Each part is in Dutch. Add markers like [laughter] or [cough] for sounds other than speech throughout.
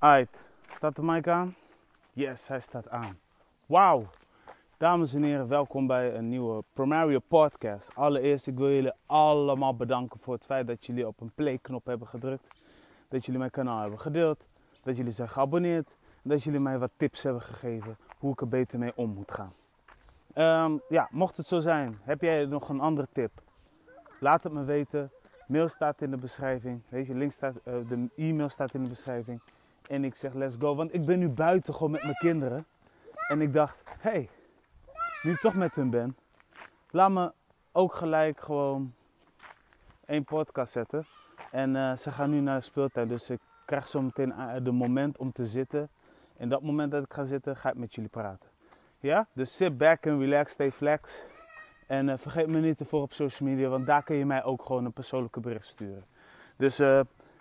Uit. Staat de mic aan? Yes, hij staat aan. Wauw. Dames en heren, welkom bij een nieuwe Promario podcast. Allereerst, ik wil jullie allemaal bedanken voor het feit dat jullie op een play-knop hebben gedrukt. Dat jullie mijn kanaal hebben gedeeld. Dat jullie zijn geabonneerd. En dat jullie mij wat tips hebben gegeven hoe ik er beter mee om moet gaan. Ehm, ja, mocht het zo zijn, heb jij nog een andere tip? Laat het me weten. Mail staat in de beschrijving. Je, link staat, uh, de e-mail staat in de beschrijving. En ik zeg let's go. Want ik ben nu buiten gewoon met mijn kinderen. En ik dacht, hé, hey, nu ik toch met hun ben, laat me ook gelijk gewoon één podcast zetten. En uh, ze gaan nu naar de speeltuin. Dus ik krijg zo meteen de moment om te zitten. En dat moment dat ik ga zitten, ga ik met jullie praten. Ja? Dus sit back and relax, stay flex. En uh, vergeet me niet ervoor op social media, want daar kun je mij ook gewoon een persoonlijke bericht sturen. Dus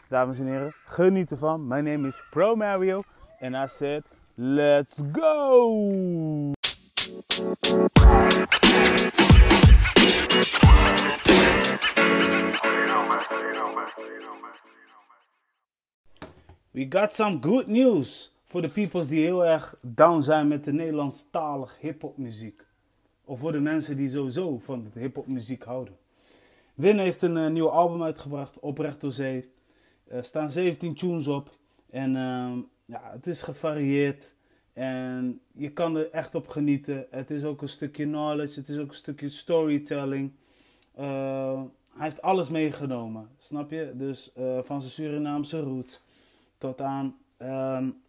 dames en heren, geniet ervan. Mijn naam is Pro Mario. En I said, let's go! We got some good news voor de peoples die heel erg down zijn met de Nederlandstalige hip-hop muziek. Of voor de mensen die sowieso van de hip-hop muziek houden. Win heeft een uh, nieuw album uitgebracht, Oprecht door Zee. Er staan 17 tunes op. En uh, ja, het is gevarieerd. En je kan er echt op genieten. Het is ook een stukje knowledge, het is ook een stukje storytelling. Uh, hij heeft alles meegenomen, snap je? Dus uh, van zijn Surinaamse roots tot aan, um,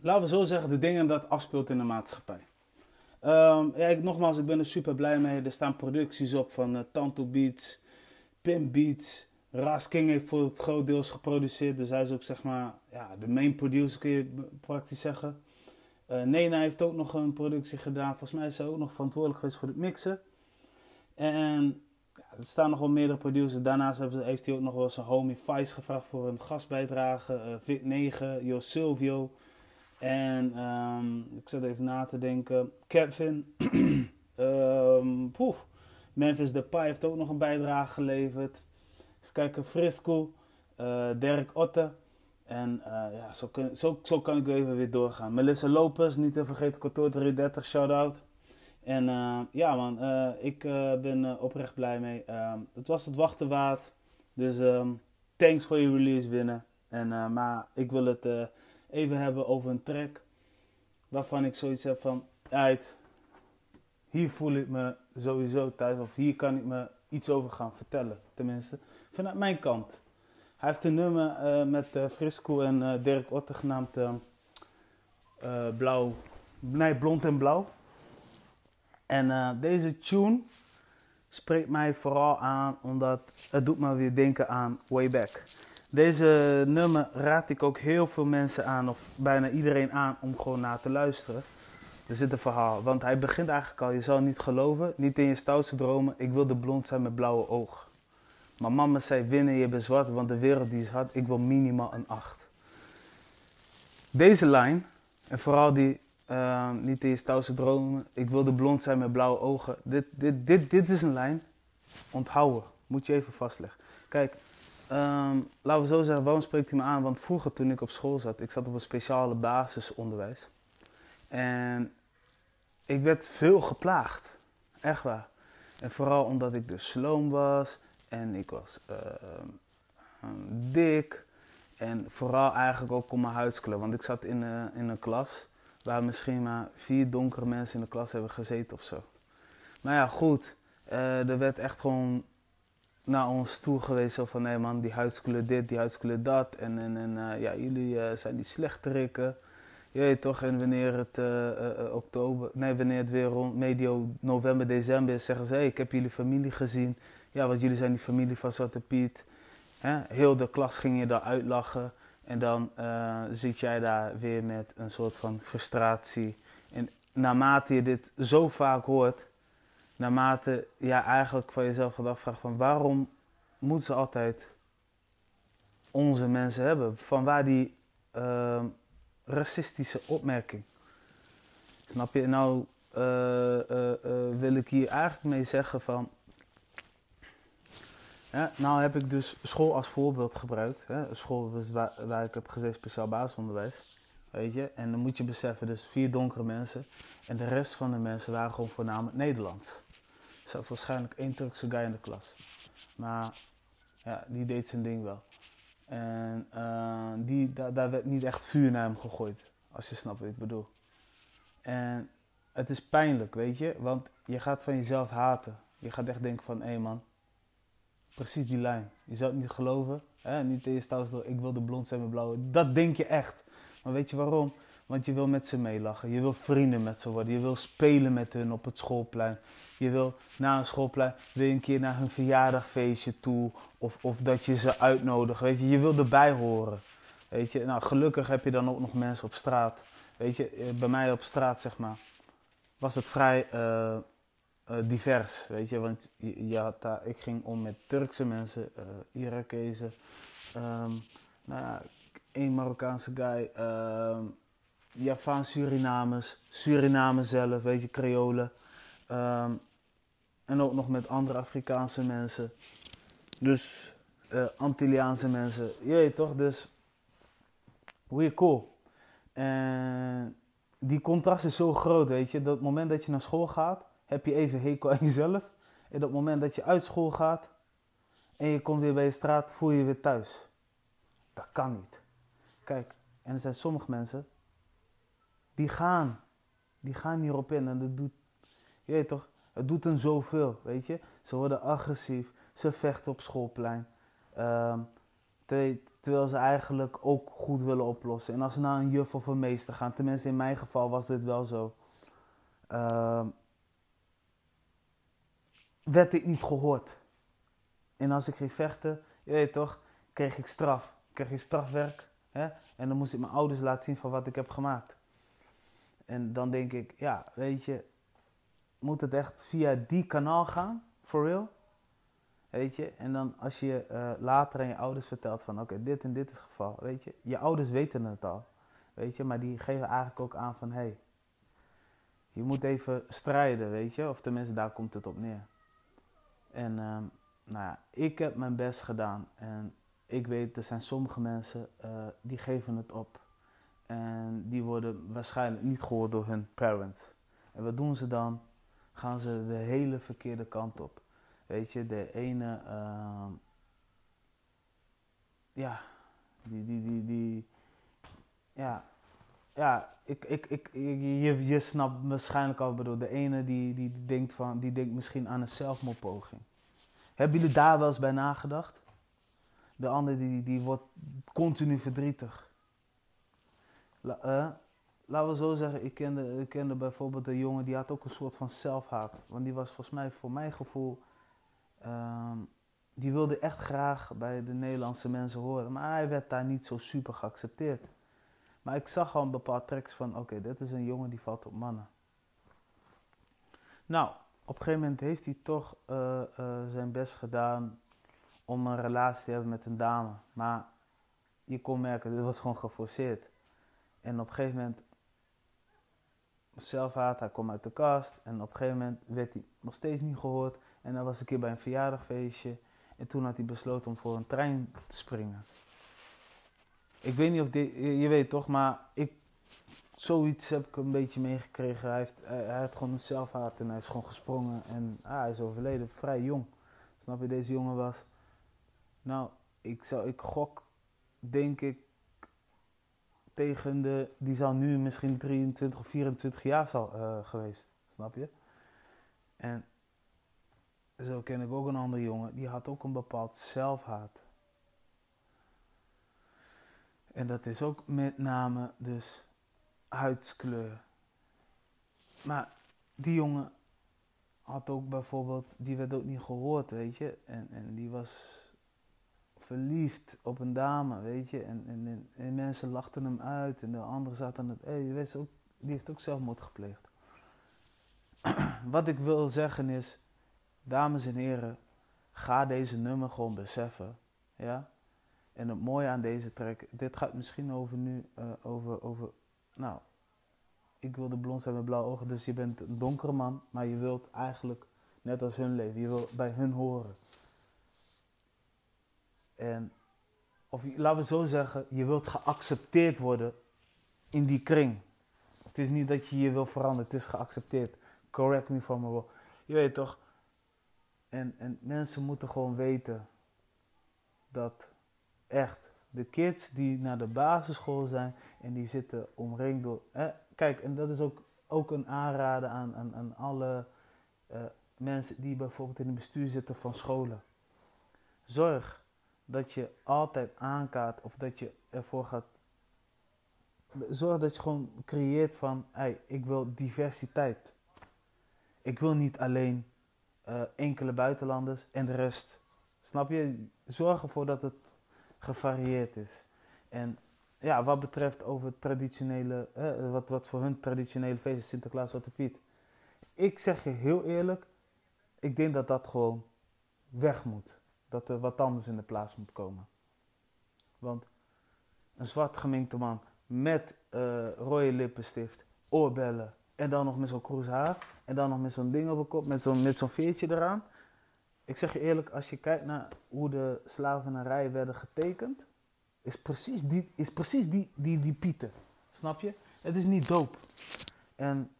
laten we zo zeggen, de dingen dat afspeelt in de maatschappij. Um, ja, ik, nogmaals, ik ben er super blij mee. Er staan producties op van Tanto Beats, Pim Beats. Ras King heeft voor het groot deels geproduceerd. Dus hij is ook zeg maar ja, de main producer, kun je praktisch zeggen. Uh, Nena heeft ook nog een productie gedaan. Volgens mij is hij ook nog verantwoordelijk geweest voor het mixen. En ja, er staan nog wel meerdere producers. Daarnaast heeft hij ook nog wel zijn homie Vice gevraagd voor een gastbijdrage. Uh, Vit 9, Jo Silvio. En um, ik zat even na te denken. Kevin. [clears throat] um, poef. Memphis Depay heeft ook nog een bijdrage geleverd. Kijken. Frisco. Uh, Dirk Otte. En uh, ja, zo, kun, zo, zo, kan ik even weer doorgaan. Melissa Lopez, niet te vergeten, kantoor 330, shout-out. En uh, ja man, ik ben oprecht blij mee. het was het wachten waard. Dus um, thanks voor je release winnen. En, maar ik wil het even hebben over een track waarvan ik zoiets heb van... Uit, hier voel ik me sowieso thuis. Of hier kan ik me iets over gaan vertellen. Tenminste, vanuit mijn kant. Hij heeft een nummer uh, met uh, Frisco en uh, Dirk Otter genaamd Blauw. Nee, Blond en Blauw. En deze tune spreekt mij vooral aan omdat het doet me weer denken aan Way Back. Deze nummer raad ik ook heel veel mensen aan, of bijna iedereen aan, om gewoon naar te luisteren. Er zit een verhaal, want hij begint eigenlijk al, je zal niet geloven, niet in je stoutste dromen, ik wil de blond zijn met blauwe ogen. Maar mama zei, winnen, je bent zwart, want de wereld die is hard, ik wil minimaal een 8. Deze lijn, en vooral die, uh, niet in je stoutste dromen, ik wil de blond zijn met blauwe ogen. Dit, dit, dit, dit is een lijn, onthouden, moet je even vastleggen. Kijk, um, laten we zo zeggen, waarom spreekt hij me aan? Want vroeger toen ik op school zat, ik zat op een speciale basisonderwijs. En ik werd veel geplaagd, echt waar. En vooral omdat ik dus sloom was en ik was uh, dik. En vooral eigenlijk ook om mijn huidskleur. Want ik zat in, uh, in een klas waar misschien maar vier donkere mensen in de klas hebben gezeten of zo. Maar ja, goed. Uh, er werd echt gewoon naar ons toe geweest. Van, nee man, die huidskleur dit, die huidskleur dat. En, en, en ja, jullie zijn die slechterikken. Weet toch, en wanneer het oktober, nee, wanneer het weer rond medio november, december is, zeggen ze, hey, ik heb jullie familie gezien. Ja, want jullie zijn die familie van Zwarte Piet. Heel de klas ging je daar uitlachen. En dan uh, zit jij daar weer met een soort van frustratie. En naarmate je dit zo vaak hoort, naarmate je eigenlijk van jezelf gaat afvragen van waarom moeten ze altijd onze mensen hebben? Van waar die uh, racistische opmerking? Snap je? Nou uh, wil ik hier eigenlijk mee zeggen van Ja, nou heb ik dus school als voorbeeld gebruikt. Hè. School waar ik heb gezeten, speciaal basisonderwijs. Weet je? En dan moet je beseffen, dus vier donkere mensen. En de rest van de mensen waren gewoon voornamelijk Nederlands. Er zat waarschijnlijk één Turkse guy in de klas. Maar ja, die deed zijn ding wel. En uh, die, daar, werd niet echt vuur naar hem gegooid. Als je snapt wat ik bedoel. En het is pijnlijk, weet je. Want je gaat van jezelf haten. Je gaat echt denken van, hé hey man, precies die lijn. Je zou het niet geloven. Hè? Niet eerst thuis door, ik wil de blond zijn met blauwe. Dat denk je echt. Maar weet je waarom? Want je wil met ze meelachen. Je wil vrienden met ze worden. Je wil spelen met hun op het schoolplein. Je wil na een schoolplein weer een keer naar hun verjaardagfeestje toe. Of, of dat je ze uitnodigt. Weet je, je wil erbij horen. Weet je, nou gelukkig heb je dan ook nog mensen op straat. Weet je, eh, bij mij op straat zeg maar, was het vrij uh, uh, divers. Weet je, want ik ging om met Turkse mensen, uh, Irakezen. Um, nou één Marokkaanse guy. Um, Javaan Surinamers, Suriname zelf, weet je, Creolen. Um, en ook nog met andere Afrikaanse mensen. Dus uh, Antilliaanse mensen. Je toch, dus we're cool. En die contrast is zo groot, weet je. Dat moment dat je naar school gaat, heb je even hekel aan jezelf. En het moment dat je uit school gaat en je komt weer bij je straat, voel je je weer thuis. Dat kan niet. Kijk, en er zijn sommige mensen die gaan. Die gaan hierop in en dat doet, je weet toch, het doet hen zoveel, weet je. Ze worden agressief, ze vechten op schoolplein. Um, terwijl ze eigenlijk ook goed willen oplossen. En als ze naar een juf of een meester gaan, tenminste in mijn geval was dit wel zo. Um, werd ik niet gehoord. En als ik ging vechten, je weet toch, kreeg ik straf. Kreeg ik strafwerk. Hè? En dan moest ik mijn ouders laten zien van wat ik heb gemaakt. En dan denk ik, ja, weet je, moet het echt via die kanaal gaan? For real? Weet je, en dan als je uh, later aan je ouders vertelt van oké, dit en dit is het geval, weet je, je ouders weten het al, weet je, maar die geven eigenlijk ook aan van hé, hey, je moet even strijden, weet je, of tenminste daar komt het op neer. En um, nou ja, ik heb mijn best gedaan en ik weet, er zijn sommige mensen uh, die geven het op. En die worden waarschijnlijk niet gehoord door hun parents. En wat doen ze dan? Gaan ze de hele verkeerde kant op. Weet je, de ene, uh, ja, die, die, die, die, ja, ja, ik, ik, ik, je, je snapt waarschijnlijk al, bedoel, de ene die, die, denkt van, die denkt misschien aan een zelfmoordpoging. Hebben jullie daar wel eens bij nagedacht? De andere die, die wordt continu verdrietig. La, uh, laten we zo zeggen, ik kende, ik kende bijvoorbeeld een jongen die had ook een soort van zelfhaat. Want die was volgens mij, voor mijn gevoel, um, die wilde echt graag bij de Nederlandse mensen horen. Maar hij werd daar niet zo super geaccepteerd. Maar ik zag al een bepaald tracks van, oké, dit is een jongen die valt op mannen. Nou, op een gegeven moment heeft hij toch uh, uh, zijn best gedaan om een relatie te hebben met een dame. Maar je kon merken, dit was gewoon geforceerd. En op een gegeven moment, zelfhaat, hij kwam uit de kast. En op een gegeven moment werd hij nog steeds niet gehoord. En dan was een keer bij een verjaardagfeestje. En toen had hij besloten om voor een trein te springen. Ik weet niet of dit, je weet toch, maar ik, zoiets heb ik een beetje meegekregen. Hij, heeft, hij, had gewoon een zelfhaat en hij is gewoon gesprongen. En ah, hij is overleden, vrij jong. Snap je, deze jongen was. Nou, ik, zou, ik gok, denk ik, tegen de. Die zou nu misschien 23 of 24 jaar zal, uh, geweest. Snap je? En zo ken ik ook een andere jongen, die had ook een bepaald zelfhaat. En dat is ook met name dus huidskleur. Maar die jongen had ook bijvoorbeeld, die werd ook niet gehoord, weet je. En, en die was verliefd op een dame, weet je. En, en, en mensen lachten hem uit en de anderen zaten het, hé, hey, weet ook, die heeft ook zelfmoord gepleegd. [clears throat] Wat ik wil zeggen is, dames en heren, ga deze nummer gewoon beseffen. Ja? En het mooie aan deze track, dit gaat misschien over nu, uh, over, over, nou, ik wil de blond zijn met blauwe ogen, dus je bent een donkere man, maar je wilt eigenlijk net als hun leven, je wilt bij hun horen. En, of laten we zo zeggen, je wilt geaccepteerd worden in die kring. Het is niet dat je je wil veranderen, het is geaccepteerd. Correct me from wrong. Je weet toch? En, en mensen moeten gewoon weten dat echt de kids die naar de basisschool zijn en die zitten omringd door. kijk, en dat is ook, ook een aanrader aan, aan, aan alle uh, mensen die bijvoorbeeld in het bestuur zitten van scholen. Zorg dat je altijd aankaart of dat je ervoor gaat. Zorg dat je gewoon creëert van, hey, ik wil diversiteit. Ik wil niet alleen uh, enkele buitenlanders en de rest. Snap je? Zorg ervoor dat het gevarieerd is. En ja, wat betreft over traditionele, eh, wat, wat voor hun traditionele feest is, Sinterklaas, Zwarte Piet. Ik zeg je heel eerlijk, ik denk dat dat gewoon weg moet. Dat er wat anders in de plaats moet komen. Want een zwart geminkte man met uh, rode lippenstift, oorbellen en dan nog met zo'n kroes haar en dan nog met zo'n ding op de kop, met zo'n zo'n veertje eraan. Ik zeg je eerlijk, als je kijkt naar hoe de slavernij werden getekend, is precies die, is precies die, die, die pieten. Snap je? Het is niet doop. En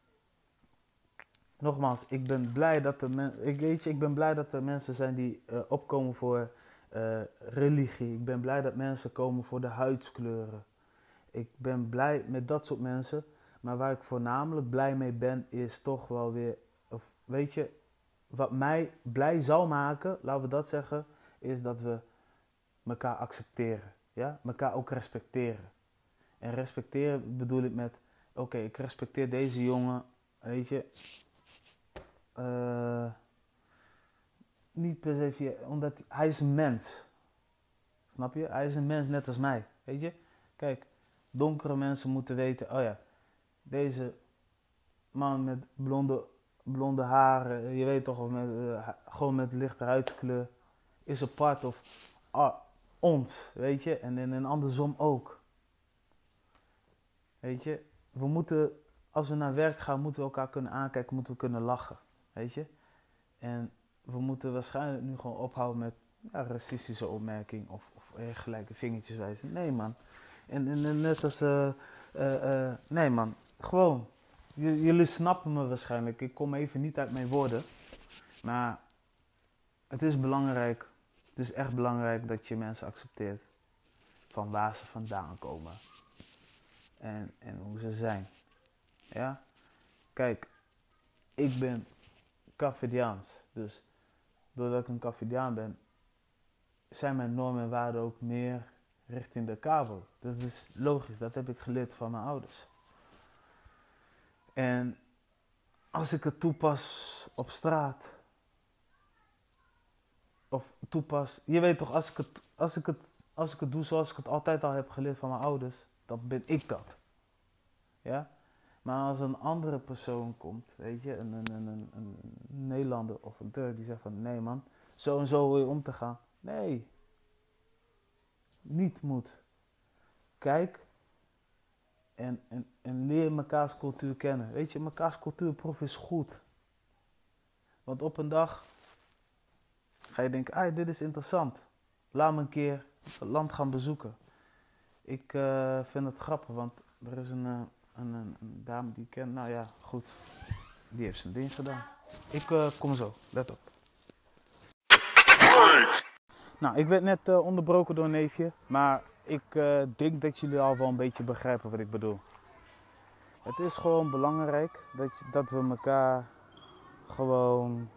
nogmaals, ik ben blij dat er, ik, weet je, ik ben blij dat er mensen zijn die uh, opkomen voor uh, religie. Ik ben blij dat mensen komen voor de huidskleuren. Ik ben blij met dat soort mensen. Maar waar ik voornamelijk blij mee ben, is toch wel weer, of weet je, wat mij blij zou maken, laten we dat zeggen, is dat we elkaar accepteren. Ja? Elkaar ook respecteren. En respecteren bedoel ik met, oké, ik respecteer deze jongen, weet je, uh, niet per se omdat hij is een mens. Snap je? Hij is een mens net als mij, weet je? Kijk, donkere mensen moeten weten, oh ja, deze man met blonde blonde haren, je weet toch, met, uh, gewoon met lichte huidskleur, is een part of uh, ons, weet je, en, en, en andersom ook. Weet je, we moeten, als we naar werk gaan, moeten we elkaar kunnen aankijken, moeten we kunnen lachen, weet je. En we moeten waarschijnlijk nu gewoon ophouden met racistische opmerking of, of gelijke vingertjes wijzen. Nee man. En, en, net als, uh, nee man, gewoon jullie snappen me waarschijnlijk. Ik kom even niet uit mijn woorden. Maar het is belangrijk. Het is echt belangrijk dat je mensen accepteert. Van waar ze vandaan komen. En, en hoe ze zijn. Ja? Kijk, ik ben Cavidiaans. Dus doordat ik een Cavidiaan ben, zijn mijn normen en waarden ook meer richting de kabel. Dat is logisch, dat heb ik geleerd van mijn ouders. En als ik het toepas op straat, of toepas, je weet toch, als ik het, als ik het, als ik het doe zoals ik het altijd al heb geleerd van mijn ouders, dan ben ik dat. Ja? Maar als een andere persoon komt, weet je, een, een, een, een, Nederlander of een Turk die zegt van nee man, zo en zo wil je om te gaan. Nee, niet moet. Kijk en, en, en leer mekaars cultuur kennen. Weet je, mekaars cultuurproef is goed. Want op een dag ga je denken, ah, dit is interessant. Laat me een keer het land gaan bezoeken. Ik uh, vind het grappig, want er is een, uh, een, een, dame die ik ken. Nou ja, goed. Die heeft zijn ding gedaan. Ik uh, kom zo, let op. Nou, ik werd net onderbroken door een neefje, maar ik uh, denk dat jullie al wel een beetje begrijpen wat ik bedoel. Het is gewoon belangrijk dat, dat we elkaar gewoon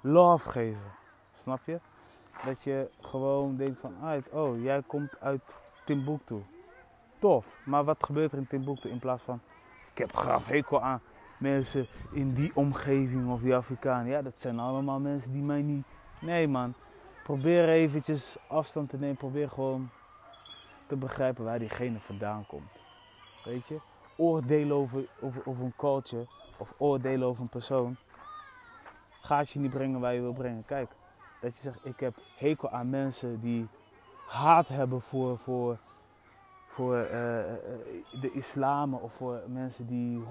love geven. Snap je? Dat je gewoon denkt van, oh, jij komt uit Timbuktu. Tof. Maar wat gebeurt er in Timbuktu in plaats van, ik heb graag hekel aan mensen in die omgeving of die Afrikanen. Ja, dat zijn allemaal mensen die mij niet... Nee man, probeer eventjes afstand te nemen. Probeer gewoon te begrijpen waar diegene vandaan komt. Weet je? Oordelen over, over, over een culture of oordelen over een persoon gaat je niet brengen waar je wil brengen. Kijk, dat je zegt, ik heb hekel aan mensen die haat hebben voor, voor, voor uh, de islam of voor mensen die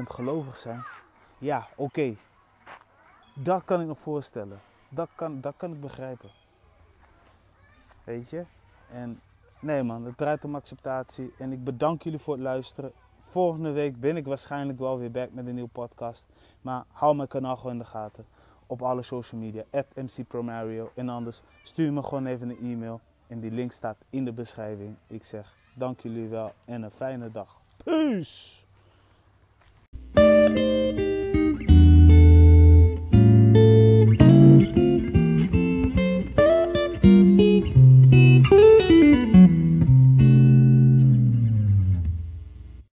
100% gelovig zijn. Ja, oké. Dat kan ik nog voorstellen. Dat kan, dat kan ik begrijpen. Weet je? En nee man, het draait om acceptatie. En ik bedank jullie voor het luisteren. Volgende week ben ik waarschijnlijk wel weer back met een nieuwe podcast. Maar hou mijn kanaal gewoon in de gaten. Op alle social media, @mcpromario. En anders stuur me gewoon even een e-mail. En die link staat in de beschrijving. Ik zeg Dank jullie wel en een fijne dag. Peace!